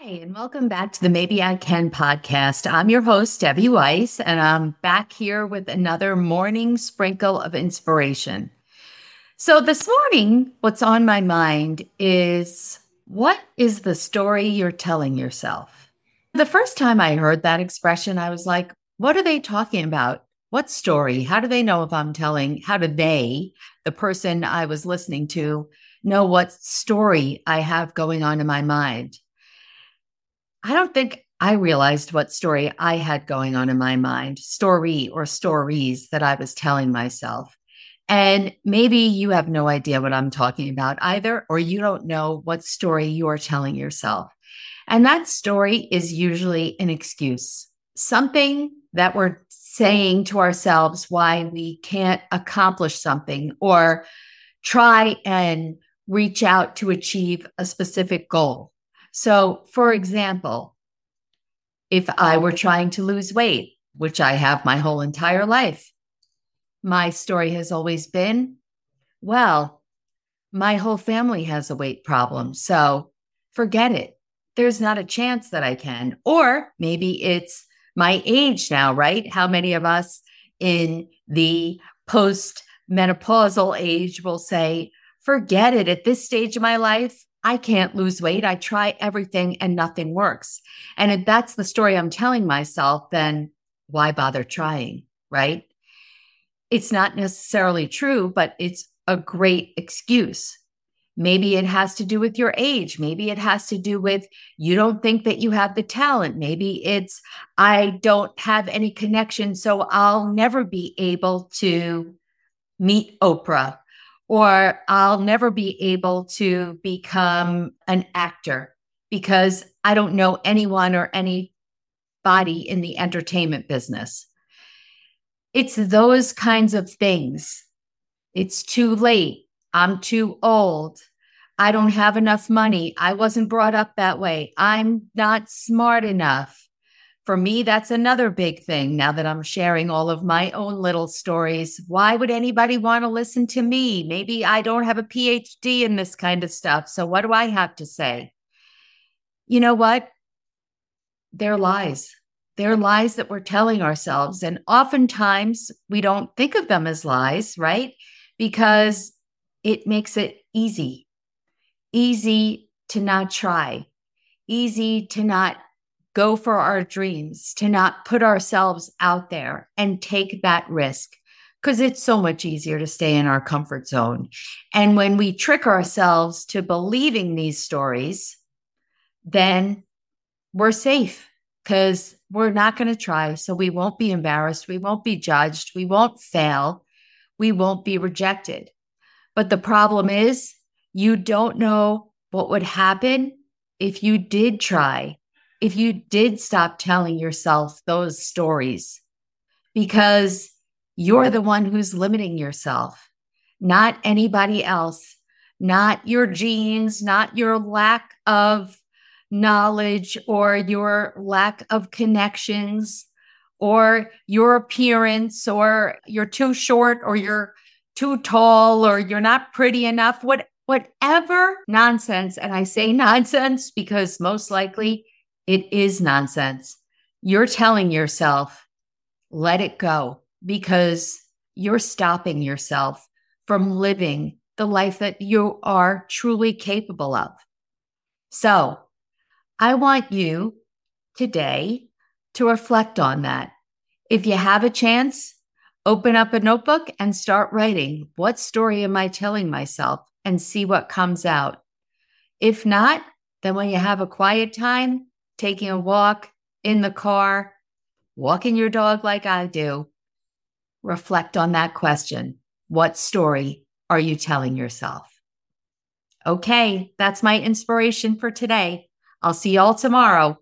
Hi, and welcome back to the Maybe I Can podcast. I'm your host, Debbie Weiss, and I'm back here with another morning sprinkle of inspiration. So, this morning, what's on my mind is what is the story you're telling yourself? The first time I heard that expression, I was like, what are they talking about? What story? How do they know if I'm telling? How do they, the person I was listening to, know what story I have going on in my mind? I don't think I realized what story I had going on in my mind, story or stories that I was telling myself. And maybe you have no idea what I'm talking about either, or you don't know what story you're telling yourself. And that story is usually an excuse, something that we're saying to ourselves why we can't accomplish something or try and reach out to achieve a specific goal. So, for example, if I were trying to lose weight, which I have my whole entire life, my story has always been well, my whole family has a weight problem. So forget it. There's not a chance that I can. Or maybe it's my age now, right? How many of us in the post menopausal age will say, forget it at this stage of my life. I can't lose weight. I try everything and nothing works. And if that's the story I'm telling myself, then why bother trying? Right. It's not necessarily true, but it's a great excuse. Maybe it has to do with your age. Maybe it has to do with you don't think that you have the talent. Maybe it's I don't have any connection, so I'll never be able to meet Oprah or I'll never be able to become an actor because I don't know anyone or anybody in the entertainment business. It's those kinds of things. It's too late. I'm too old. I don't have enough money. I wasn't brought up that way. I'm not smart enough for me, that's another big thing now that I'm sharing all of my own little stories. Why would anybody want to listen to me? Maybe I don't have a PhD in this kind of stuff. So what do I have to say? You know what? They're lies. They're lies that we're telling ourselves. And oftentimes we don't think of them as lies, right? Because it makes it easy, easy to not try, easy to not go for our dreams, to not put ourselves out there and take that risk because it's so much easier to stay in our comfort zone. And when we trick ourselves to believing these stories, then we're safe because we're not going to try. So we won't be embarrassed. We won't be judged. We won't fail. We won't be rejected. But the problem is, you don't know what would happen if you did try if you did stop telling yourself those stories because you're the one who's limiting yourself, not anybody else, not your genes, not your lack of knowledge or your lack of connections or your appearance or you're too short or you're too tall or you're not pretty enough what whatever nonsense and i say nonsense because most likely it is nonsense. You're telling yourself, let it go because you're stopping yourself from living the life that you are truly capable of. So I want you today to reflect on that. If you have a chance, open up a notebook and start writing. What story am I telling myself? And see what comes out. If not, then when you have a quiet time, taking a walk in the car, walking your dog like I do, reflect on that question. What story are you telling yourself? Okay, that's my inspiration for today. I'll see y'all tomorrow.